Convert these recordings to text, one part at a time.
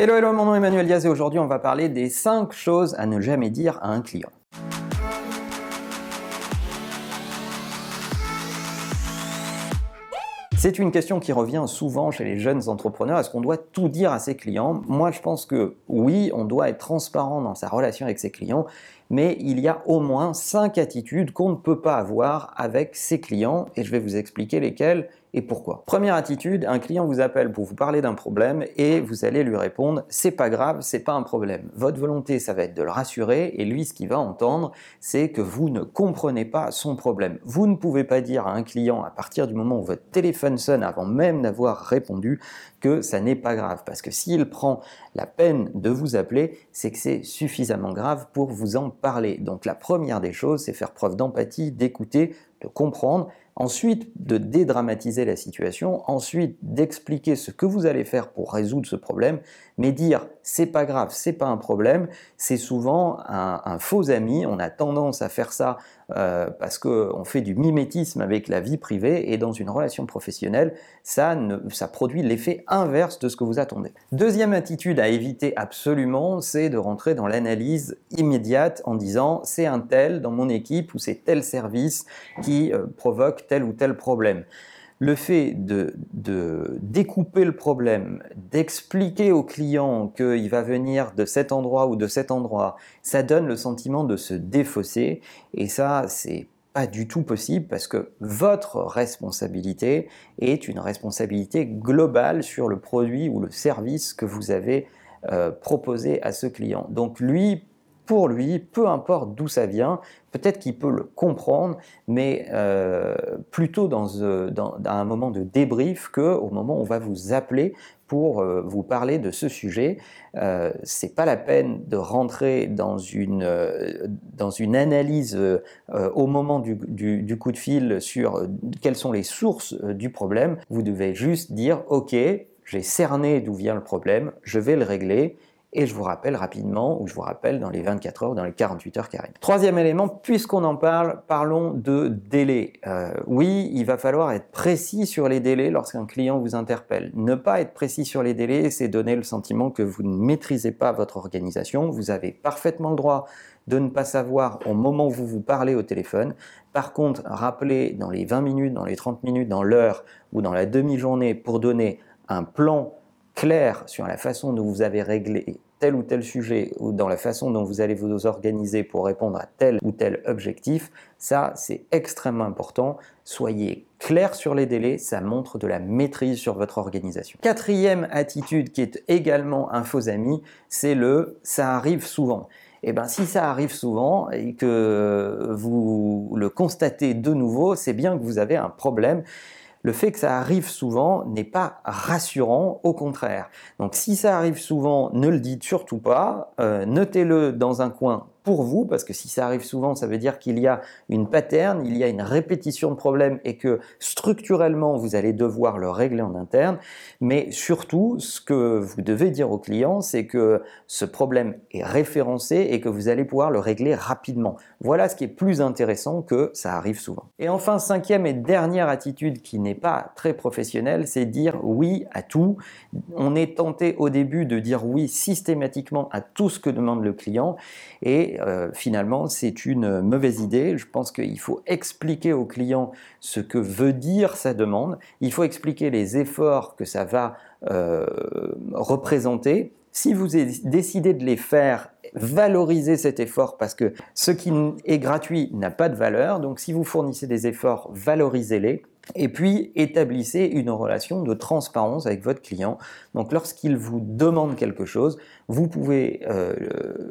Hello, hello, mon nom est Emmanuel Diaz et aujourd'hui on va parler des 5 choses à ne jamais dire à un client. C'est une question qui revient souvent chez les jeunes entrepreneurs. Est-ce qu'on doit tout dire à ses clients? Moi, je pense que oui, on doit être transparent dans sa relation avec ses clients, mais il y a au moins cinq attitudes qu'on ne peut pas avoir avec ses clients et je vais vous expliquer lesquelles et pourquoi. Première attitude, un client vous appelle pour vous parler d'un problème et vous allez lui répondre c'est pas grave, c'est pas un problème. Votre volonté, ça va être de le rassurer et lui, ce qu'il va entendre, c'est que vous ne comprenez pas son problème. Vous ne pouvez pas dire à un client à partir du moment où votre téléphone sonne avant même d'avoir répondu que ça n'est pas grave parce que s'il prend la peine de vous appeler, c'est que c'est suffisamment grave pour vous en parler. Donc la première des choses, c'est faire preuve d'empathie, d'écouter, de comprendre ensuite de dédramatiser la situation, ensuite d'expliquer ce que vous allez faire pour résoudre ce problème, mais dire c'est pas grave, c'est pas un problème, c'est souvent un, faux ami. On a tendance à faire ça euh, parce qu'on fait du mimétisme avec la vie privée et dans une relation professionnelle, ça, ça produit l'effet inverse de ce que vous attendez. Deuxième attitude à éviter absolument, c'est de rentrer dans l'analyse immédiate en disant c'est un tel dans mon équipe ou c'est tel service euh, provoque tel ou tel problème le fait de, découper le problème, d'expliquer au client qu'il va venir de cet endroit ou de cet endroit, ça donne le sentiment de se défausser et ça, c'est pas du tout possible parce que votre responsabilité est une responsabilité globale sur le produit ou le service que vous avez euh, proposé à ce client. Donc lui, pour lui, peu importe d'où ça vient, peut-être qu'il peut le comprendre, mais euh, plutôt euh, dans, un moment de débrief qu'au moment où on va vous appeler pour euh, vous parler de ce sujet. C'est pas la peine de rentrer dans une, dans une analyse au moment du, coup de fil sur quelles sont les sources du problème. Vous devez juste dire, OK, j'ai cerné d'où vient le problème, je vais le régler et je vous rappelle rapidement, ou je vous rappelle dans les 24 heures dans les 48 heures qui. Troisième élément, puisqu'on en parle, parlons de délai. Euh, oui, il va falloir être précis sur les délais lorsqu'un client vous interpelle. Ne pas être précis sur les délais, c'est donner le sentiment que vous ne maîtrisez pas votre organisation. Vous avez parfaitement le droit de ne pas savoir au moment où vous vous parlez au téléphone. Par contre, rappelez dans les 20 minutes, dans les 30 minutes, dans l'heure ou dans la demi-journée pour donner un plan clair sur la façon dont vous avez réglé tel ou tel sujet ou dans la façon dont vous allez vous organiser pour répondre à tel ou tel objectif, ça c'est extrêmement important. Soyez clair sur les délais, ça montre de la maîtrise sur votre organisation. Quatrième attitude qui est également un faux ami, c'est le ça arrive souvent. Et eh bien, si ça arrive souvent et que vous le constatez de nouveau, c'est bien que vous avez un problème le fait que ça arrive souvent n'est pas rassurant, au contraire. Donc si ça arrive souvent, ne le dites surtout pas, euh, notez-le dans un coin vous, parce que si ça arrive souvent, ça veut dire qu'il y a une pattern, il y a une répétition de problèmes et que structurellement, vous allez devoir le régler en interne. Mais surtout, ce que vous devez dire au client, c'est que ce problème est référencé et que vous allez pouvoir le régler rapidement. Voilà ce qui est plus intéressant que ça arrive souvent. Et enfin, cinquième et dernière attitude qui n'est pas très professionnelle, c'est dire oui à tout. On est tenté au début de dire oui systématiquement à tout ce que demande le client euh, finalement, c'est une mauvaise idée. Je pense qu'il faut expliquer au client ce que veut dire sa demande. Il faut expliquer les efforts que ça va euh, représenter. Si vous décidez de les faire, valorisez cet effort parce que ce qui est gratuit n'a pas de valeur. Donc si vous fournissez des efforts, valorisez-les. Et puis, établissez une relation de transparence avec votre client. Donc, lorsqu'il vous demande quelque chose, vous pouvez euh,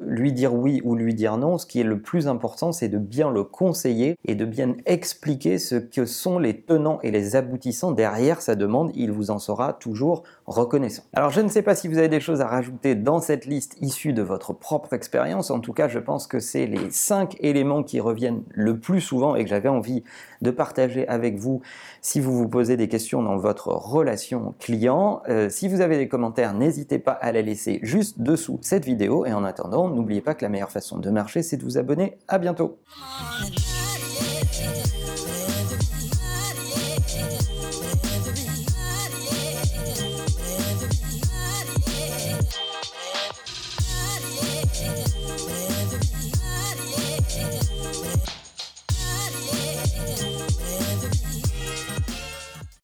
lui dire oui ou lui dire non. Ce qui est le plus important, c'est de bien le conseiller et de bien expliquer ce que sont les tenants et les aboutissants derrière sa demande. Il vous en sera toujours reconnaissant. Alors, je ne sais pas si vous avez des choses à rajouter dans cette liste issue de votre propre expérience. En tout cas, je pense que c'est les cinq éléments qui reviennent le plus souvent et que j'avais envie de partager avec vous si vous vous posez des questions dans votre relation client. Euh, si vous avez des commentaires, n'hésitez pas à les laisser juste dessous cette vidéo. Et en attendant, n'oubliez pas que la meilleure façon de marcher, c'est de vous abonner. À bientôt.